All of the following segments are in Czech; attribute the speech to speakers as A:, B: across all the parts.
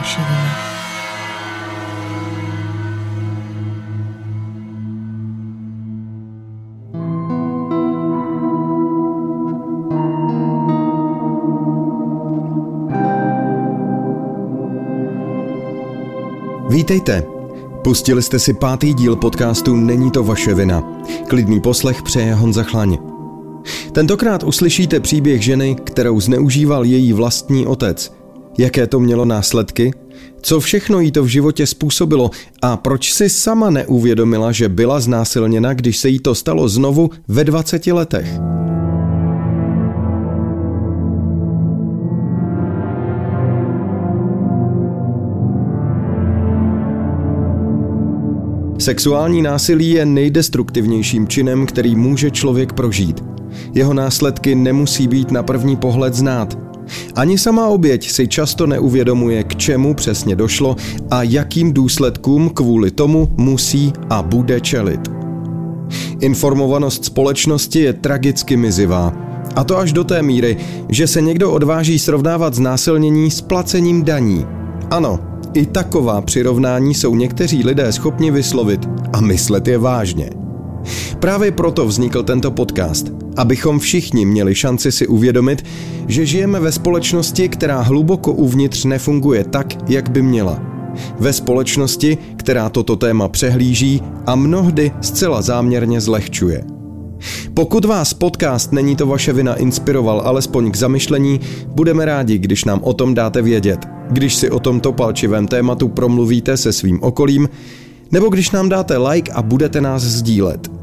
A: vaše vina.
B: Vítejte. Pustili jste si pátý díl podcastu Není to vaše vina. Klidný poslech přeje Honza Chlaň. Tentokrát uslyšíte příběh ženy, kterou zneužíval její vlastní otec. Jaké to mělo následky? Co všechno jí to v životě způsobilo a proč si sama neuvědomila, že byla znásilněna, když se jí to stalo znovu ve 20 letech? Sexuální násilí je nejdestruktivnějším činem, který může člověk prožít. Jeho následky nemusí být na první pohled znát. Ani sama oběť si často neuvědomuje, k čemu přesně došlo a jakým důsledkům kvůli tomu musí a bude čelit. Informovanost společnosti je tragicky mizivá. A to až do té míry, že se někdo odváží srovnávat znásilnění s placením daní. Ano, i taková přirovnání jsou někteří lidé schopni vyslovit a myslet je vážně. Právě proto vznikl tento podcast, abychom všichni měli šanci si uvědomit, že žijeme ve společnosti, která hluboko uvnitř nefunguje tak, jak by měla. Ve společnosti, která toto téma přehlíží a mnohdy zcela záměrně zlehčuje. Pokud vás podcast Není to vaše vina inspiroval alespoň k zamyšlení, budeme rádi, když nám o tom dáte vědět, když si o tomto palčivém tématu promluvíte se svým okolím, nebo když nám dáte like a budete nás sdílet.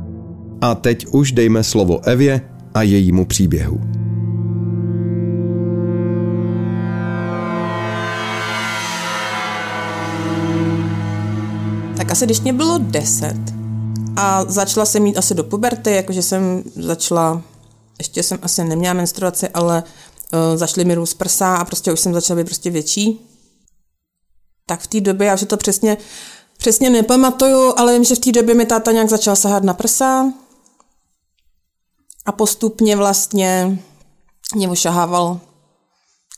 B: A teď už dejme slovo Evě a jejímu příběhu.
C: Tak asi když mě bylo 10 a začala jsem mít asi do puberty, jakože jsem začala, ještě jsem asi neměla menstruaci, ale uh, začaly mi růst prsa a prostě už jsem začala být prostě větší. Tak v té době, já už to přesně, přesně nepamatuju, ale vím, že v té době mi táta nějak začal sahat na prsa a postupně vlastně mě šahával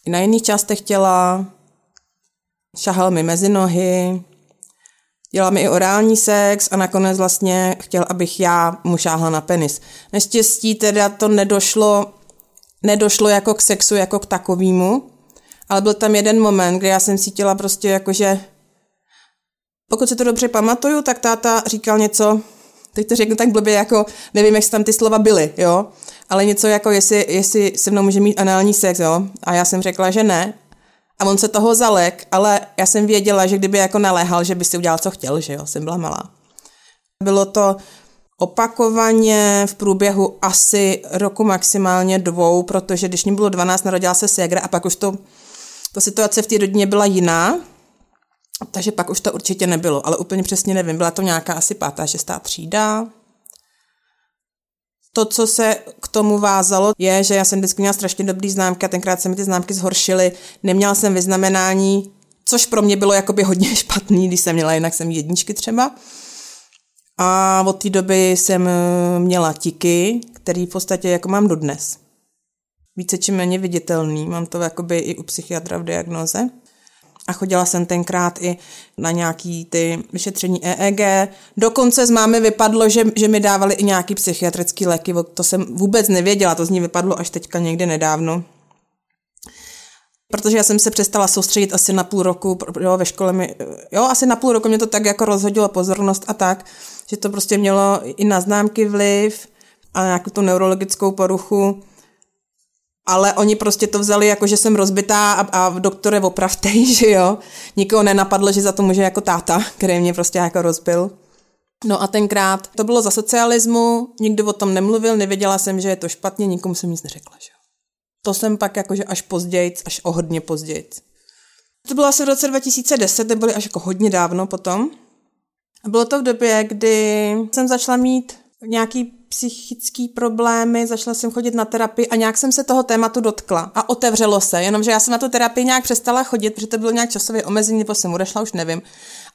C: i na jiných částech těla, šahal mi mezi nohy, dělal mi i orální sex a nakonec vlastně chtěl, abych já mu šáhla na penis. Neštěstí teda to nedošlo, nedošlo jako k sexu, jako k takovému, ale byl tam jeden moment, kdy já jsem cítila prostě jako, že pokud se to dobře pamatuju, tak táta říkal něco, teď to řeknu tak blbě, jako nevím, jak tam ty slova byly, jo, ale něco jako, jestli, jestli se mnou může mít anální sex, jo, a já jsem řekla, že ne, a on se toho zalek, ale já jsem věděla, že kdyby jako naléhal, že by si udělal, co chtěl, že jo, jsem byla malá. Bylo to opakovaně v průběhu asi roku maximálně dvou, protože když mi bylo 12, narodila se ségra a pak už to, ta situace v té rodině byla jiná, takže pak už to určitě nebylo, ale úplně přesně nevím. Byla to nějaká asi pátá, šestá třída. To, co se k tomu vázalo, je, že já jsem vždycky měla strašně dobrý známky a tenkrát se mi ty známky zhoršily. Neměla jsem vyznamenání, což pro mě bylo jakoby hodně špatný, když jsem měla, jinak jsem jedničky třeba. A od té doby jsem eh, měla tiky, který v podstatě jako mám dodnes. Více či méně viditelný, mám to jakoby i u psychiatra v diagnoze a chodila jsem tenkrát i na nějaký ty vyšetření EEG. Dokonce z mámy vypadlo, že, že mi dávali i nějaký psychiatrický léky, to jsem vůbec nevěděla, to z ní vypadlo až teďka někdy nedávno. Protože já jsem se přestala soustředit asi na půl roku, jo, ve škole mi, jo, asi na půl roku mě to tak jako rozhodilo pozornost a tak, že to prostě mělo i na známky vliv a nějakou tu neurologickou poruchu ale oni prostě to vzali jako, že jsem rozbitá a, a doktore opravtej, že jo. Nikoho nenapadlo, že za to může jako táta, který mě prostě jako rozbil. No a tenkrát to bylo za socialismu, nikdo o tom nemluvil, nevěděla jsem, že je to špatně, nikomu jsem nic neřekla, že jo. To jsem pak jakože až později, až o hodně později. To bylo asi v roce 2010, to bylo až jako hodně dávno potom. A bylo to v době, kdy jsem začala mít nějaký psychické problémy, začala jsem chodit na terapii a nějak jsem se toho tématu dotkla a otevřelo se, jenomže já jsem na tu terapii nějak přestala chodit, protože to bylo nějak časově omezení, nebo jsem odešla, už nevím.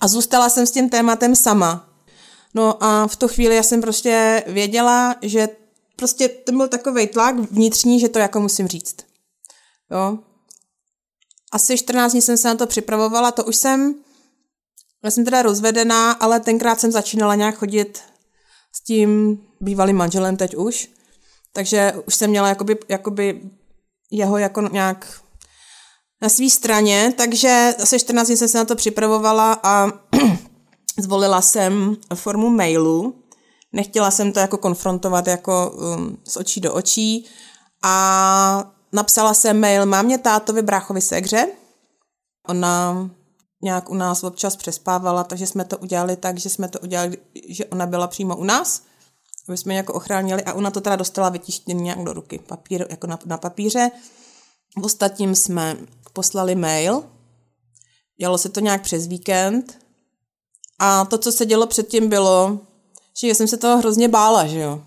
C: A zůstala jsem s tím tématem sama. No a v tu chvíli já jsem prostě věděla, že prostě to byl takový tlak vnitřní, že to jako musím říct. Jo. asi 14 dní jsem se na to připravovala, to už jsem, já jsem teda rozvedená, ale tenkrát jsem začínala nějak chodit s tím bývalým manželem teď už, takže už jsem měla jakoby, jakoby jeho jako nějak na své straně, takže asi 14 dní jsem se na to připravovala a zvolila jsem formu mailu. Nechtěla jsem to jako konfrontovat jako um, z očí do očí a napsala jsem mail mámě, tátovi, bráchovi, segře. Ona nějak u nás občas přespávala, takže jsme to udělali tak, že jsme to udělali, že ona byla přímo u nás, aby jsme jako ochránili a ona to teda dostala vytištěný nějak do ruky, papír, jako na, na papíře. Ostatním jsme poslali mail, dělalo se to nějak přes víkend a to, co se dělo předtím, bylo, že jsem se toho hrozně bála, že jo.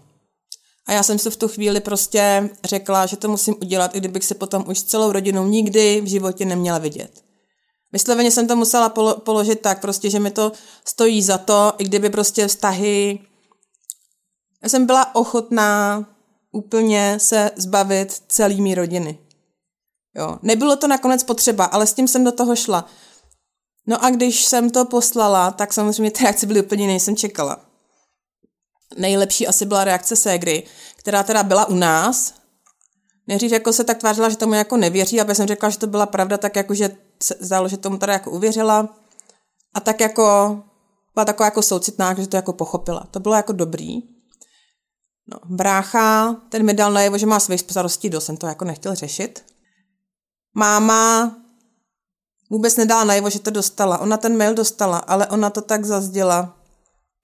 C: A já jsem si v tu chvíli prostě řekla, že to musím udělat, i kdybych se potom už s celou rodinou nikdy v životě neměla vidět. Vysloveně jsem to musela polo- položit tak, prostě, že mi to stojí za to, i kdyby prostě vztahy... Já jsem byla ochotná úplně se zbavit celými rodiny. Jo. Nebylo to nakonec potřeba, ale s tím jsem do toho šla. No a když jsem to poslala, tak samozřejmě ty reakce byly úplně jiné, jsem čekala. Nejlepší asi byla reakce Ségry, která teda byla u nás. Nejdřív jako se tak tvářila, že tomu jako nevěří, aby jsem řekla, že to byla pravda, tak jako, že se zdálo, že tomu teda jako uvěřila. A tak jako byla taková jako soucitná, že to jako pochopila. To bylo jako dobrý. No, brácha, ten mi dal najevo, že má svých starostí dost, jsem to jako nechtěl řešit. Máma vůbec nedala najevo, že to dostala. Ona ten mail dostala, ale ona to tak zazděla.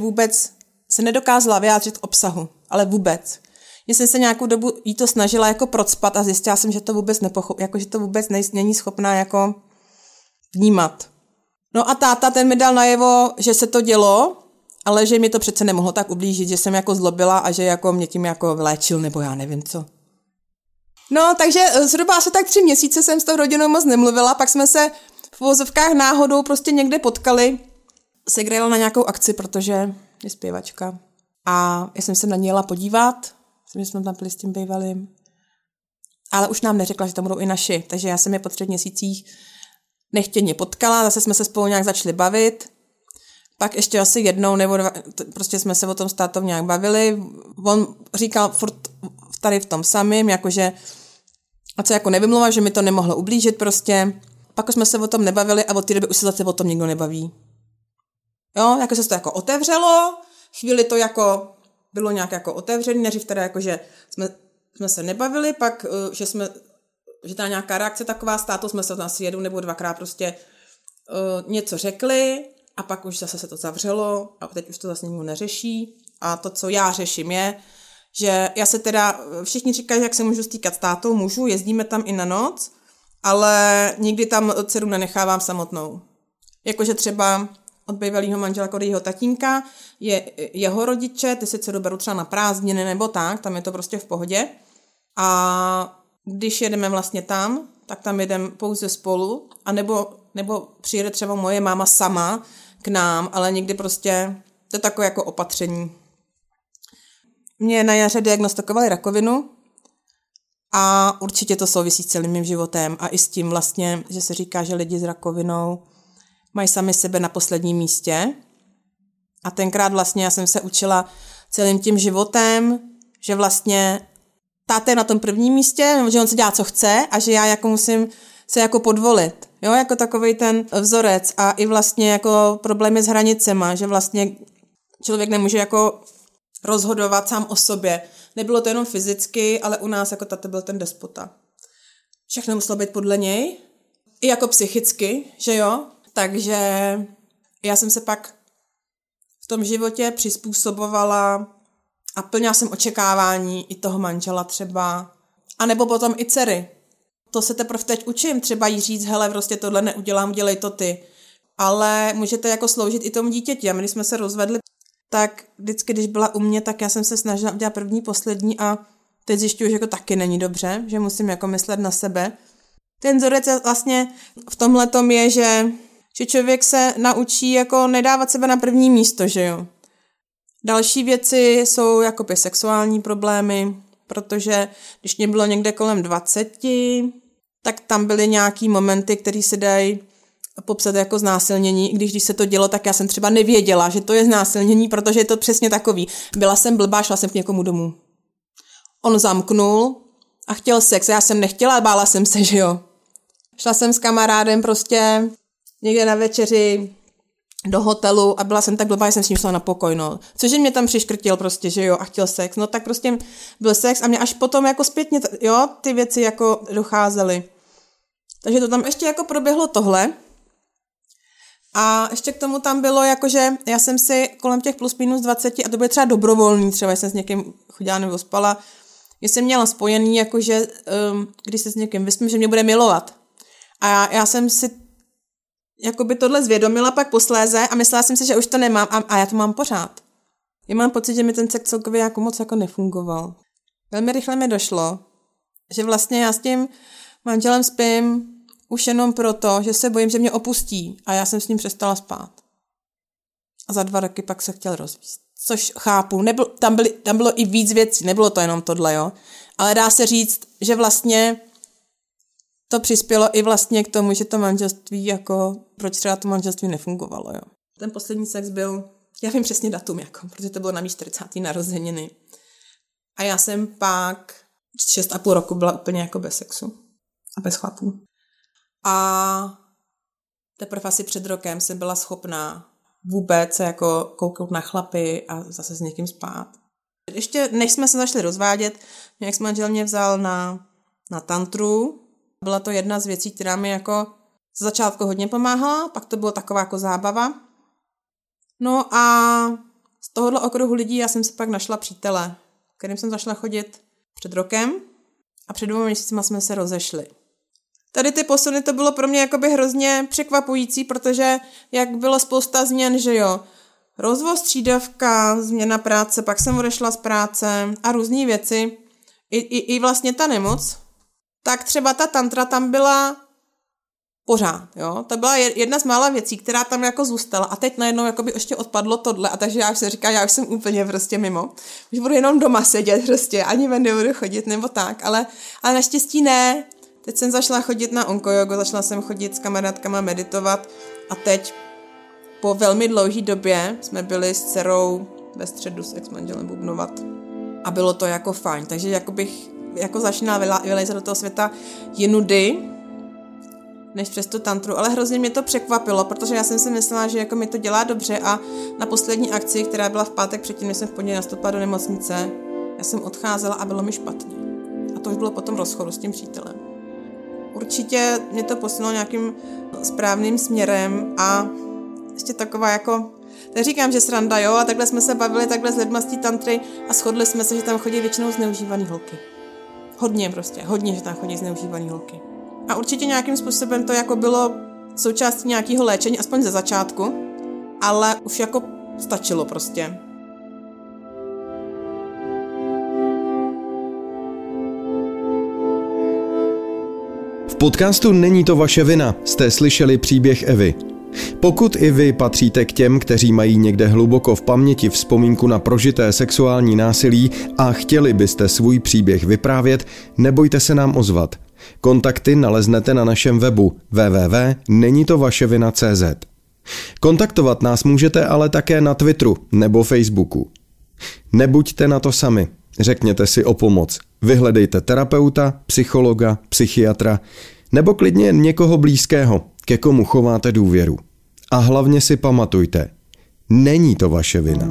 C: Vůbec se nedokázala vyjádřit obsahu, ale vůbec. Já jsem se nějakou dobu jí to snažila jako procpat a zjistila jsem, že to vůbec nepochop, jako že to vůbec nej, není schopná jako vnímat. No a táta ten mi dal najevo, že se to dělo, ale že mi to přece nemohlo tak ublížit, že jsem jako zlobila a že jako mě tím jako vléčil nebo já nevím co. No, takže eh, zhruba asi tak tři měsíce jsem s tou rodinou moc nemluvila, pak jsme se v vozovkách náhodou prostě někde potkali. Segrejla na nějakou akci, protože je zpěvačka. A já jsem se na ní jela podívat, že jsme tam byli s tím bývalým. Ale už nám neřekla, že tam budou i naši, takže já jsem je po třech měsících nechtěně potkala, zase jsme se spolu nějak začali bavit. Pak ještě asi jednou nebo dva, prostě jsme se o tom s nějak bavili. On říkal furt tady v tom samém, jakože a co jako nevymluva, že mi to nemohlo ublížit prostě. Pak jsme se o tom nebavili a od té doby už se zase o tom nikdo nebaví. Jo, jako se to jako otevřelo, chvíli to jako bylo nějak jako otevřený, neřív teda jako, že jsme, jsme se nebavili, pak, eh, že jsme, že ta nějaká reakce taková státu, jsme se asi jednou nebo dvakrát prostě uh, něco řekli a pak už zase se to zavřelo a teď už to zase nikdo neřeší. A to, co já řeším, je, že já se teda, všichni říkají, jak se můžu stýkat s tátou, můžu, jezdíme tam i na noc, ale nikdy tam dceru nenechávám samotnou. Jakože třeba od bývalého manžela, jeho tatínka, je jeho rodiče, ty si dceru beru třeba na prázdniny nebo tak, tam je to prostě v pohodě. A když jedeme vlastně tam, tak tam jedeme pouze spolu, a nebo, nebo přijede třeba moje máma sama k nám, ale někdy prostě to je takové jako opatření. Mě na jaře diagnostikovali rakovinu a určitě to souvisí s celým mým životem a i s tím vlastně, že se říká, že lidi s rakovinou mají sami sebe na posledním místě. A tenkrát vlastně já jsem se učila celým tím životem, že vlastně táta je na tom prvním místě, že on si dělá, co chce a že já jako musím se jako podvolit. Jo, jako takový ten vzorec a i vlastně jako problémy s hranicema, že vlastně člověk nemůže jako rozhodovat sám o sobě. Nebylo to jenom fyzicky, ale u nás jako tata byl ten despota. Všechno muselo být podle něj, i jako psychicky, že jo? Takže já jsem se pak v tom životě přizpůsobovala a plnila jsem očekávání i toho manžela třeba. A nebo potom i dcery. To se teprve teď učím, třeba jí říct, hele, prostě tohle neudělám, dělej to ty. Ale můžete jako sloužit i tomu dítěti. A my, když jsme se rozvedli, tak vždycky, když byla u mě, tak já jsem se snažila udělat první, poslední a teď zjišťuju, že jako taky není dobře, že musím jako myslet na sebe. Ten vzorec vlastně v tomhle tom je, že, že člověk se naučí jako nedávat sebe na první místo, že jo. Další věci jsou jako sexuální problémy, protože když mě bylo někde kolem 20, tak tam byly nějaký momenty, které se dají popsat jako znásilnění, i když když se to dělo, tak já jsem třeba nevěděla, že to je znásilnění, protože je to přesně takový. Byla jsem blbá, šla jsem k někomu domů. On zamknul a chtěl sex. Já jsem nechtěla, bála jsem se, že jo. Šla jsem s kamarádem prostě někde na večeři do hotelu a byla jsem tak blbá, že jsem s ním šla na pokoj, no. Cože mě tam přiškrtil prostě, že jo, a chtěl sex. No tak prostě byl sex a mě až potom jako zpětně, jo, ty věci jako docházely. Takže to tam ještě jako proběhlo tohle. A ještě k tomu tam bylo, jakože já jsem si kolem těch plus minus 20, a to bylo třeba dobrovolný, třeba jsem s někým chodila nebo spala, já jsem měla spojený, jakože um, když se s někým vyspím, že mě bude milovat. A já, já jsem si jakoby tohle zvědomila pak posléze a myslela jsem si, že už to nemám a, a já to mám pořád. Já mám pocit, že mi ten sex celkově jako moc jako nefungoval. Velmi rychle mi došlo, že vlastně já s tím manželem spím už jenom proto, že se bojím, že mě opustí a já jsem s ním přestala spát. A za dva roky pak se chtěl rozvíst. Což chápu, nebyl, tam, byly, tam bylo i víc věcí, nebylo to jenom tohle, jo. Ale dá se říct, že vlastně to přispělo i vlastně k tomu, že to manželství jako, proč třeba to manželství nefungovalo, jo. Ten poslední sex byl, já vím přesně datum, jako, protože to bylo na mý 40. narozeniny. A já jsem pak 6,5 roku byla úplně jako bez sexu a bez chlapů. A teprve asi před rokem jsem byla schopná vůbec se jako kouknout na chlapy a zase s někým spát. Ještě než jsme se začali rozvádět, mě ex manžel mě vzal na, na tantru. Byla to jedna z věcí, která mi jako z začátku hodně pomáhala, pak to bylo taková jako zábava. No a z tohohle okruhu lidí já jsem si pak našla přítele, kterým jsem zašla chodit před rokem a před dvěma měsícima jsme se rozešli. Tady ty posuny to bylo pro mě jakoby hrozně překvapující, protože jak bylo spousta změn, že jo, rozvoz střídavka, změna práce, pak jsem odešla z práce a různé věci, i, i, i vlastně ta nemoc, tak třeba ta tantra tam byla pořád, jo. To byla jedna z mála věcí, která tam jako zůstala. A teď najednou jako by ještě odpadlo tohle. A takže já už se říká, já už jsem úplně prostě mimo. Už budu jenom doma sedět prostě, ani ven nebudu chodit nebo tak, ale, ale naštěstí ne, Teď jsem zašla chodit na onkojogu, začala jsem chodit s kamarádkama meditovat. A teď po velmi dlouhé době jsme byli s dcerou ve středu s ex-manželem bubnovat. A bylo to jako fajn, takže jako bych jako začínala vylejzat do toho světa jinudy, než přes tu tantru, ale hrozně mě to překvapilo, protože já jsem si myslela, že jako mi to dělá dobře a na poslední akci, která byla v pátek předtím, než jsem v pondělí nastoupila do nemocnice, já jsem odcházela a bylo mi špatně. A to už bylo potom rozchodu s tím přítelem určitě mě to posunulo nějakým správným směrem a ještě taková jako Neříkám, že sranda, jo, a takhle jsme se bavili takhle s lidmi z té tantry a shodli jsme se, že tam chodí většinou zneužívaný holky. Hodně prostě, hodně, že tam chodí zneužívaný holky. A určitě nějakým způsobem to jako bylo součástí nějakého léčení, aspoň ze začátku, ale už jako stačilo prostě.
B: podcastu Není to vaše vina jste slyšeli příběh Evy. Pokud i vy patříte k těm, kteří mají někde hluboko v paměti vzpomínku na prožité sexuální násilí a chtěli byste svůj příběh vyprávět, nebojte se nám ozvat. Kontakty naleznete na našem webu www.nenitovaševina.cz Kontaktovat nás můžete ale také na Twitteru nebo Facebooku. Nebuďte na to sami. Řekněte si o pomoc. Vyhledejte terapeuta, psychologa, psychiatra nebo klidně někoho blízkého, ke komu chováte důvěru. A hlavně si pamatujte, není to vaše vina.